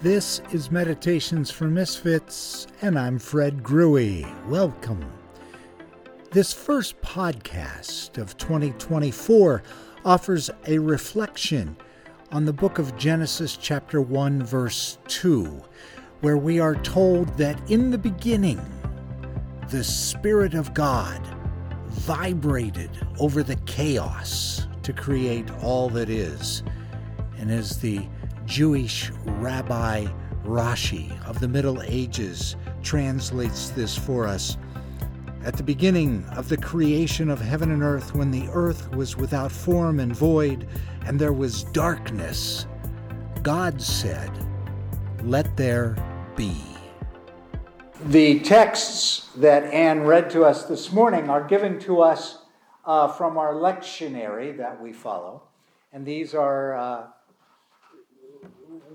This is Meditations for Misfits, and I'm Fred Grewy. Welcome. This first podcast of 2024 offers a reflection on the book of Genesis, chapter 1, verse 2, where we are told that in the beginning, the Spirit of God vibrated over the chaos to create all that is. And as the Jewish Rabbi Rashi of the Middle Ages translates this for us, at the beginning of the creation of heaven and earth, when the earth was without form and void, and there was darkness, God said, Let there be. The texts that Anne read to us this morning are given to us uh, from our lectionary that we follow. And these are uh,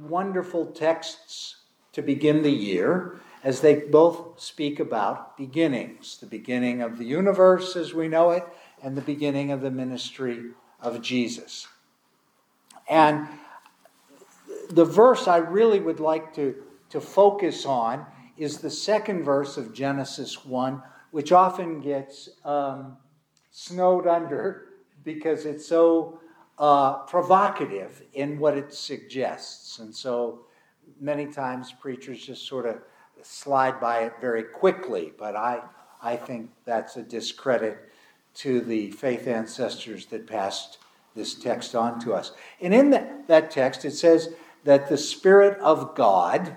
wonderful texts to begin the year as they both speak about beginnings the beginning of the universe as we know it, and the beginning of the ministry of Jesus. And the verse I really would like to, to focus on is the second verse of Genesis 1, which often gets um, snowed under because it's so uh, provocative in what it suggests. And so many times preachers just sort of slide by it very quickly, but I, I think that's a discredit to the faith ancestors that passed this text on to us. And in that, that text, it says that the Spirit of God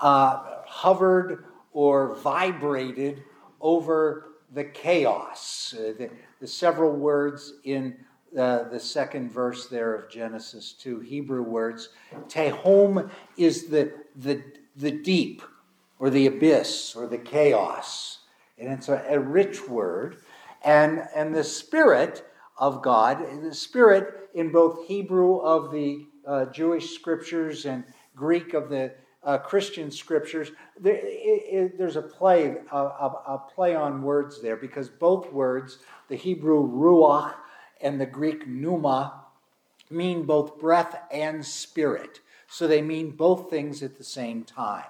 uh, hovered or vibrated over the chaos. Uh, the, the, several words in uh, the second verse there of Genesis 2, Hebrew words. Tehom is the, the, the deep or the abyss or the chaos. And it's a, a rich word. And, and the Spirit of God, the Spirit in both Hebrew of the uh, Jewish scriptures and Greek of the uh, Christian scriptures, there, it, it, there's a play, a, a, a, play on words there because both words, the Hebrew ruach and the Greek pneuma, mean both breath and spirit. So they mean both things at the same time.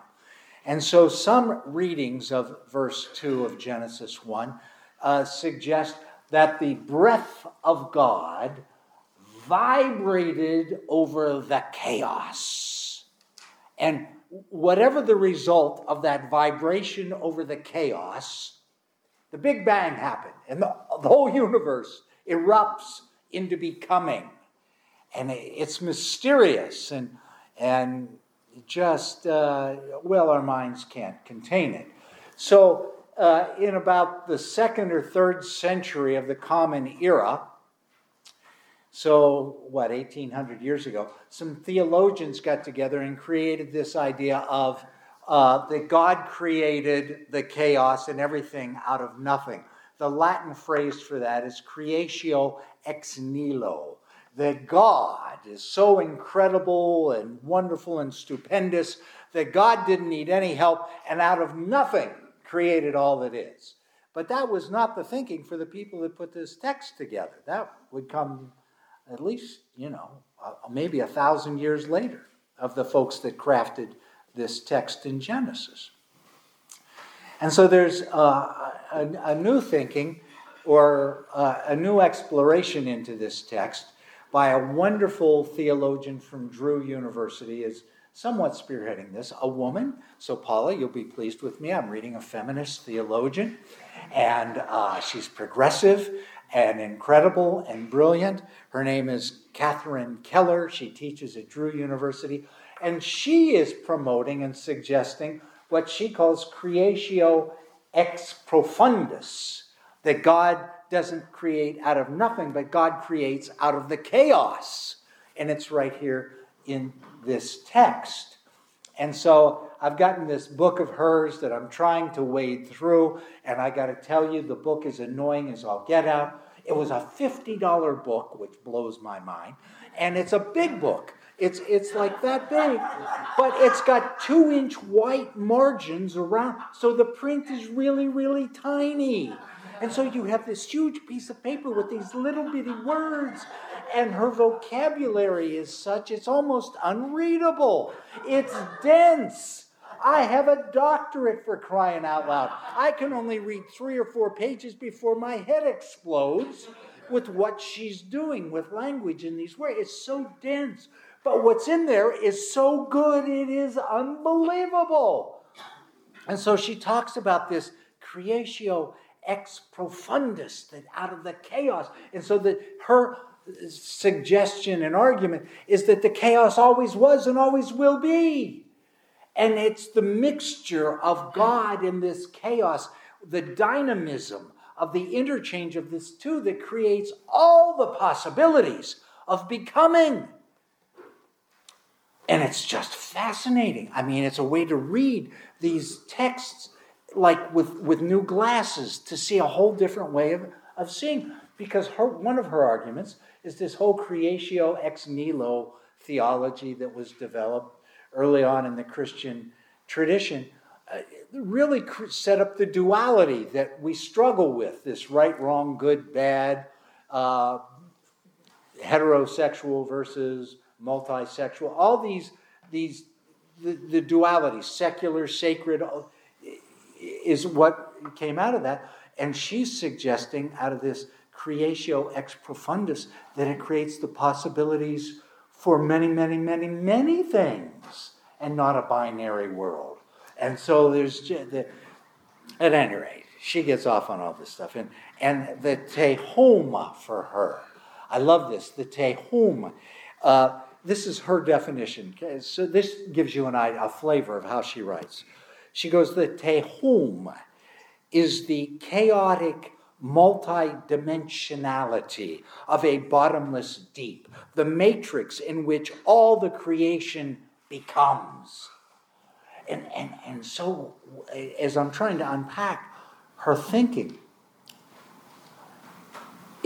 And so some readings of verse 2 of Genesis 1 uh, suggest that the breath of God vibrated over the chaos. And whatever the result of that vibration over the chaos, the Big Bang happened, and the, the whole universe erupts into becoming. And it's mysterious and, and just, uh, well, our minds can't contain it. So, uh, in about the second or third century of the Common Era, so, what, 1800 years ago, some theologians got together and created this idea of uh, that God created the chaos and everything out of nothing. The Latin phrase for that is creatio ex nihilo. That God is so incredible and wonderful and stupendous that God didn't need any help and out of nothing created all that is. But that was not the thinking for the people that put this text together. That would come at least, you know, uh, maybe a thousand years later of the folks that crafted this text in Genesis. And so there's uh, a, a, new thinking or uh, a new exploration into this text by a wonderful theologian from Drew University is somewhat spearheading this, a woman. So Paula, you'll be pleased with me. I'm reading a feminist theologian, and uh, she's progressive and incredible and brilliant. Her name is Catherine Keller. She teaches at Drew University. And she is promoting and suggesting what she calls creatio ex profundis, that God doesn't create out of nothing, but God creates out of the chaos. And it's right here in this text. And so I've gotten this book of hers that I'm trying to wade through, and I got to tell you, the book is annoying as all get out. It was a $50 book, which blows my mind, and it's a big book. It's, it's like that big, but it's got two inch white margins around, so the print is really, really tiny. And so you have this huge piece of paper with these little bitty words, And her vocabulary is such, it's almost unreadable. It's dense. I have a doctorate for crying out loud. I can only read three or four pages before my head explodes with what she's doing with language in these words. It's so dense. But what's in there is so good, it is unbelievable. And so she talks about this creatio ex profundis, that out of the chaos. And so that her suggestion and argument is that the chaos always was and always will be. And it's the mixture of God in this chaos, the dynamism of the interchange of this two that creates all the possibilities of becoming. And it's just fascinating. I mean, it's a way to read these texts like with, with new glasses to see a whole different way of, of seeing. Because her, one of her arguments is this whole creatio ex nihilo theology that was developed early on in the Christian tradition. Uh, really set up the duality that we struggle with this right, wrong, good, bad, uh, heterosexual versus multisexual, all these, these the, the duality, secular, sacred, is what came out of that. And she's suggesting out of this creatio ex profundis that it creates the possibilities for many, many, many, many things and not a binary world. And so there's, the, at any rate, she gets off on all this stuff. And, and the tehoma for her, I love this, the tehoma. Uh, this is her definition. So this gives you an idea, a flavor of how she writes. She goes, the tehom is the chaotic multidimensionality of a bottomless deep, the matrix in which all the creation becomes. And, and, and so, as I'm trying to unpack her thinking,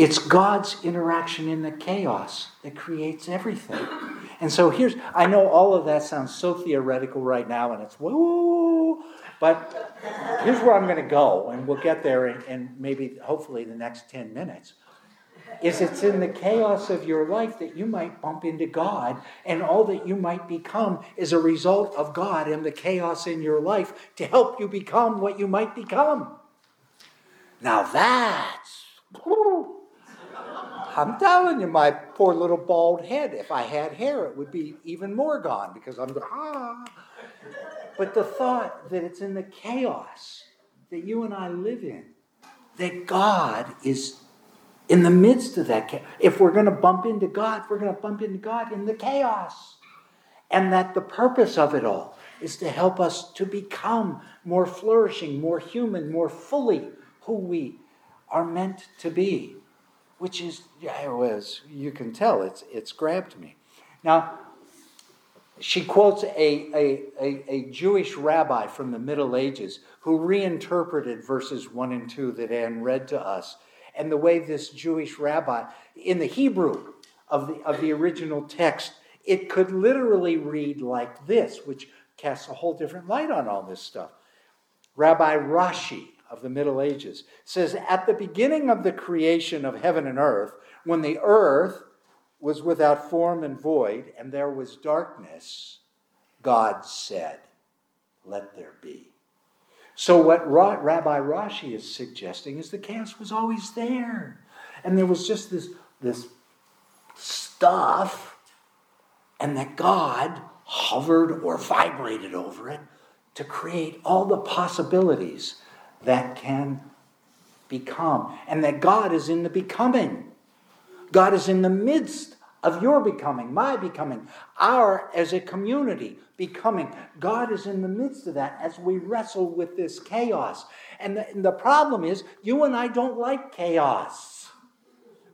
it's God's interaction in the chaos that creates everything. And so here's, I know all of that sounds so theoretical right now, and it's whoa, but here's where I'm going to go, and we'll get there in, in maybe, hopefully, the next 10 minutes. Is it's in the chaos of your life that you might bump into God, and all that you might become is a result of God and the chaos in your life to help you become what you might become. Now that's. Whoo, I'm telling you, my poor little bald head, if I had hair, it would be even more gone because I'm going, ah. But the thought that it's in the chaos that you and I live in, that God is in the midst of that chaos. If we're going to bump into God, we're going to bump into God in the chaos. And that the purpose of it all is to help us to become more flourishing, more human, more fully who we are meant to be which is, as you can tell, it's, it's grabbed me. Now, she quotes a, a, a, a, Jewish rabbi from the Middle Ages who reinterpreted verses 1 and 2 that Anne read to us. And the way this Jewish rabbi, in the Hebrew of the, of the original text, it could literally read like this, which casts a whole different light on all this stuff. Rabbi Rashi, of the Middle Ages, says, At the beginning of the creation of heaven and earth, when the earth was without form and void, and there was darkness, God said, Let there be. So, what Rabbi Rashi is suggesting is the chaos was always there. And there was just this, this stuff, and that God hovered or vibrated over it to create all the possibilities that can become, and that God is in the becoming. God is in the midst of your becoming, my becoming, our as a community becoming. God is in the midst of that as we wrestle with this chaos. And the, and the problem is, you and I don't like chaos.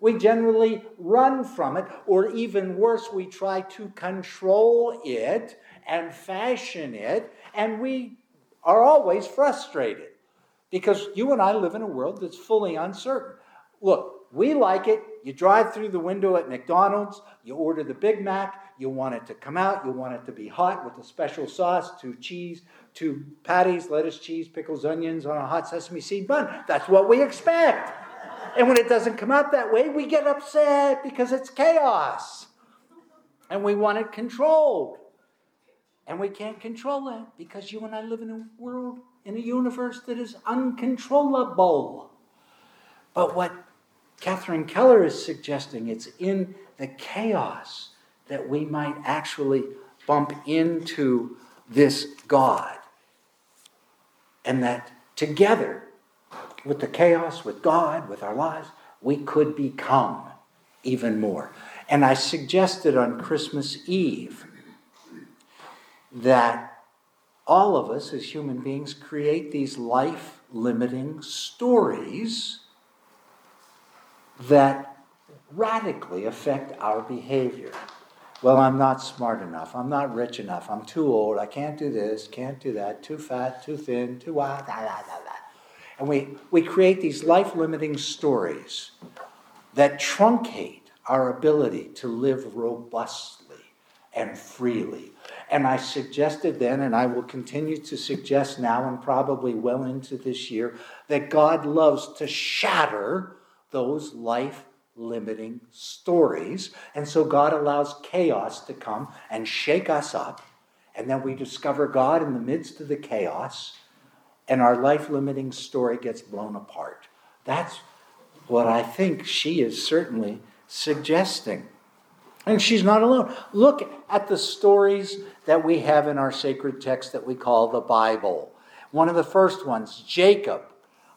We generally run from it, or even worse, we try to control it and fashion it, and we are always frustrated. Because you and I live in a world that's fully uncertain. Look, we like it. You drive through the window at McDonald's, you order the Big Mac, you want it to come out, you want it to be hot with a special sauce, two cheese, two patties, lettuce, cheese, pickles, onions on a hot sesame seed bun. That's what we expect. And when it doesn't come out that way, we get upset because it's chaos. And we want it controlled. And we can't control it because you and I live in a world, in a universe that is uncontrollable. But what Catherine Keller is suggesting, it's in the chaos that we might actually bump into this God. And that together, with the chaos, with God, with our lives, we could become even more. And I suggested on Christmas Eve that all of us as human beings create these life limiting stories that radically affect our behavior. Well, I'm not smart enough. I'm not rich enough. I'm too old. I can't do this, can't do that. Too fat, too thin, too wild, da, da, da, da. And we, we create these life limiting stories that truncate our ability to live robustly and freely. And I suggested then, and I will continue to suggest now and probably well into this year, that God loves to shatter those life limiting stories. And so God allows chaos to come and shake us up. And then we discover God in the midst of the chaos, and our life limiting story gets blown apart. That's what I think she is certainly suggesting. And she's not alone. Look at the stories that we have in our sacred text that we call the Bible. One of the first ones, Jacob,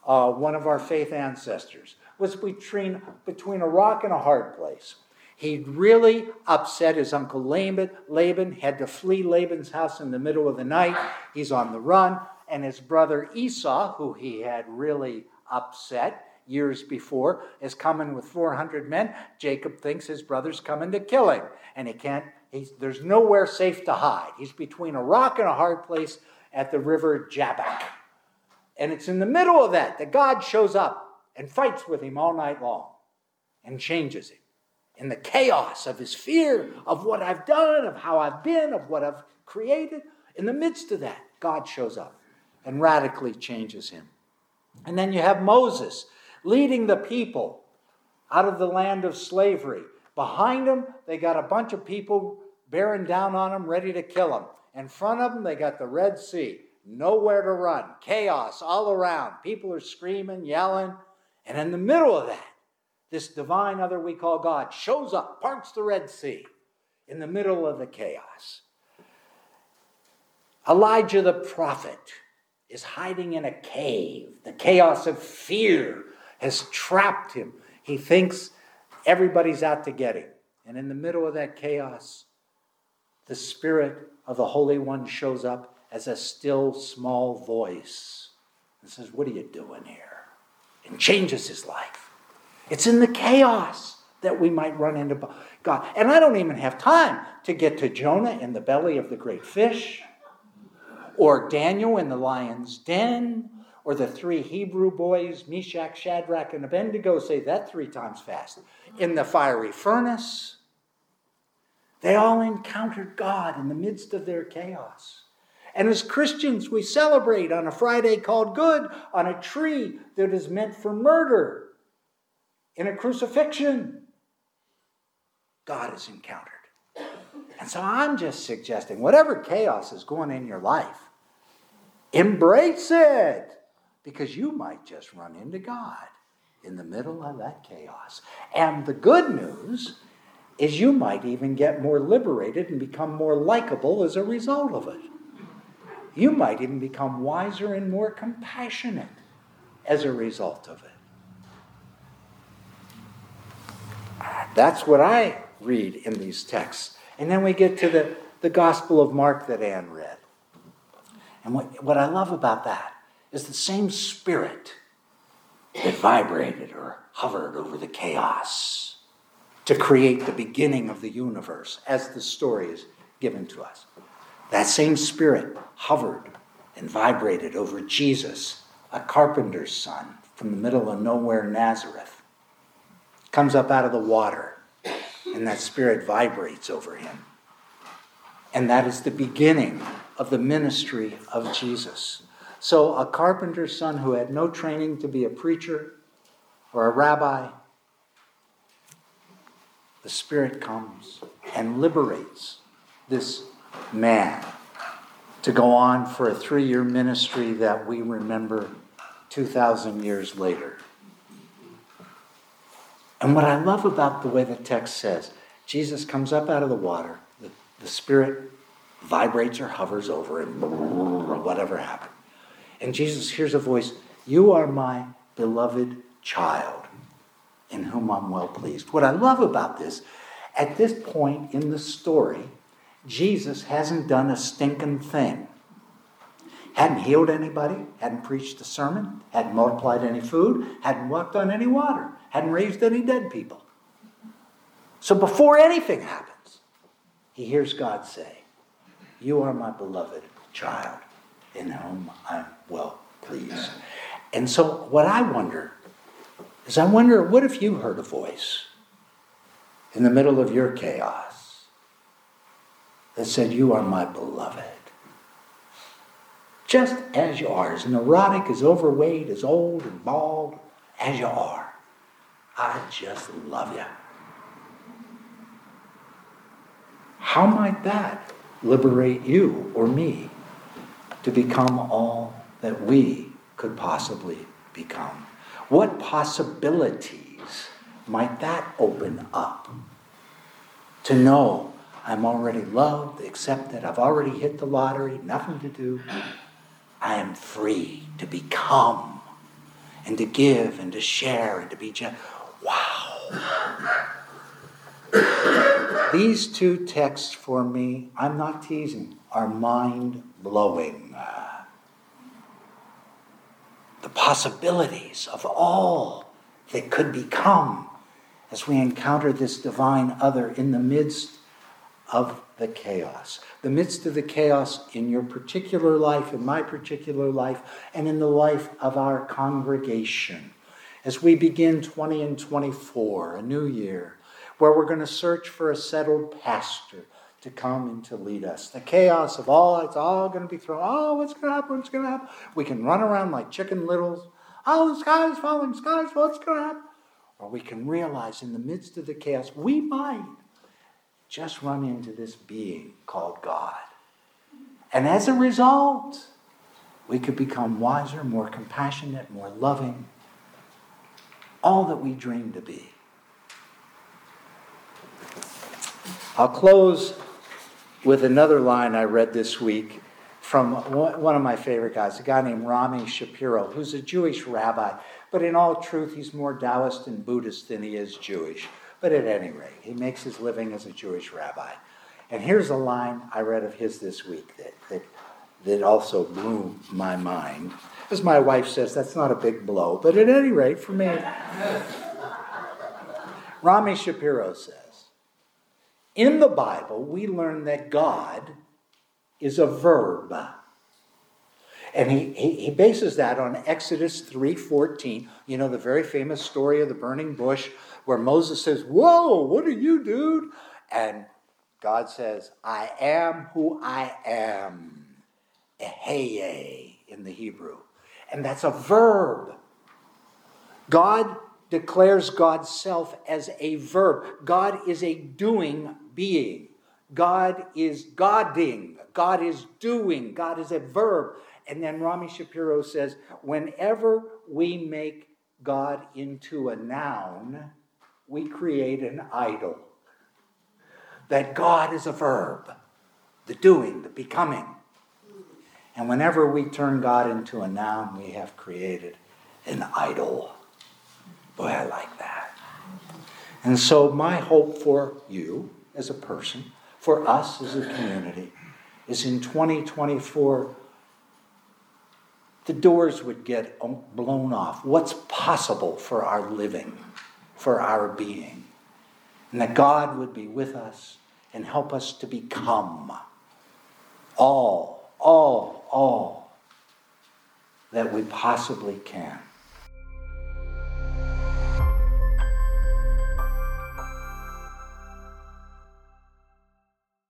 uh, one of our faith ancestors, was between, between a rock and a hard place. He'd really upset his uncle Laban. Laban had to flee Laban's house in the middle of the night. He's on the run. And his brother Esau, who he had really upset, years before, is coming with 400 men. Jacob thinks his brother's coming to kill him, and he can't. He's, there's nowhere safe to hide. He's between a rock and a hard place at the river Jabbok. And it's in the middle of that that God shows up and fights with him all night long and changes him. In the chaos of his fear of what I've done, of how I've been, of what I've created, in the midst of that, God shows up and radically changes him. And then you have Moses leading the people out of the land of slavery. Behind them, they got a bunch of people bearing down on them, ready to kill them. In front of them, they got the Red Sea, nowhere to run, chaos all around. People are screaming, yelling. And in the middle of that, this divine other we call God shows up, parts the Red Sea in the middle of the chaos. Elijah the prophet is hiding in a cave, the chaos of fear has trapped him. He thinks everybody's out to get him. And in the middle of that chaos, the Spirit of the Holy One shows up as a still small voice and says, What are you doing here? And changes his life. It's in the chaos that we might run into God. And I don't even have time to get to Jonah in the belly of the great fish, or Daniel in the lion's den, or the three Hebrew boys, Meshach, Shadrach, and Abednego, say that three times fast, in the fiery furnace. They all encountered God in the midst of their chaos. And as Christians, we celebrate on a Friday called Good on a tree that is meant for murder in a crucifixion. God is encountered. And so I'm just suggesting whatever chaos is going in your life, embrace it because you might just run into God in the middle of that chaos. And the good news is you might even get more liberated and become more likable as a result of it. You might even become wiser and more compassionate as a result of it. That's what I read in these texts. And then we get to the, the Gospel of Mark that Anne read. And what, what I love about that is the same spirit that vibrated or hovered over the chaos to create the beginning of the universe as the story is given to us. That same spirit hovered and vibrated over Jesus, a carpenter's son from the middle of nowhere, Nazareth. Comes up out of the water, and that spirit vibrates over him. And that is the beginning of the ministry of Jesus. So, a carpenter's son who had no training to be a preacher, or a rabbi, the Spirit comes and liberates this man to go on for a three year ministry that we remember 2,000 years later. And what I love about the way the text says, Jesus comes up out of the water, the, the Spirit vibrates or hovers over him, or whatever happened. And Jesus hears a voice, You are my beloved child, in whom I'm well pleased. What I love about this, at this point in the story, Jesus hasn't done a stinking thing. Hadn't healed anybody, hadn't preached a sermon, hadn't multiplied any food, hadn't walked on any water, hadn't raised any dead people. So before anything happens, he hears God say, You are my beloved child, in whom I'm well pleased. And so what I wonder is I wonder what if you heard a voice in the middle of your chaos that said, You are my beloved. Just as you are, as neurotic, as overweight, as old and bald as you are. I just love you. How might that liberate you or me to become all that we could possibly become? What possibilities might that open up? To know I'm already loved, accepted, I've already hit the lottery, nothing to do. I am free to become and to give and to share and to be generous. Wow. These two texts for me, I'm not teasing, are mind blowing. The possibilities of all that could become as we encounter this divine other in the midst of the chaos. The midst of the chaos in your particular life, in my particular life, and in the life of our congregation. As we begin 20 and 24, a new year, where we're going to search for a settled pastor to come and to lead us. The chaos of all, it's all going to be thrown. Oh, what's going to happen? What's going to happen? We can run around like chicken littles. Oh, the sky is falling, sky is falling, what's going to happen? Or we can realize in the midst of the chaos, we might just run into this being called God. And as a result, we could become wiser, more compassionate, more loving, all that we dream to be. I'll close with another line I read this week from one of my favorite guys, a guy named Rami Shapiro, who's a Jewish rabbi, but in all truth, he's more Taoist and Buddhist than he is Jewish. But at any rate, he makes his living as a Jewish rabbi. And here's a line I read of his this week that, that, that also blew my mind. As my wife says, that's not a big blow, but at any rate, for me, Rami Shapiro says, in the Bible, we learn that God is a verb. And he, he, he, bases that on Exodus 3.14, you know, the very famous story of the burning bush where Moses says, Whoa, what are you, dude? And God says, I am who I am. Eheye in the Hebrew. And that's a verb. God declares God's self as a verb. God is a doing being. God is Godding. God is doing. God is a verb. And then Rami Shapiro says, whenever we make God into a noun, we create an idol. That God is a verb, the doing, the becoming. And whenever we turn God into a noun, we have created an idol. Boy, I like that. And so, my hope for you as a person, for us as a community, is in 2024, the doors would get um, blown off. What's possible for our living, for our being? And that God would be with us and help us to become all, all, all that we possibly can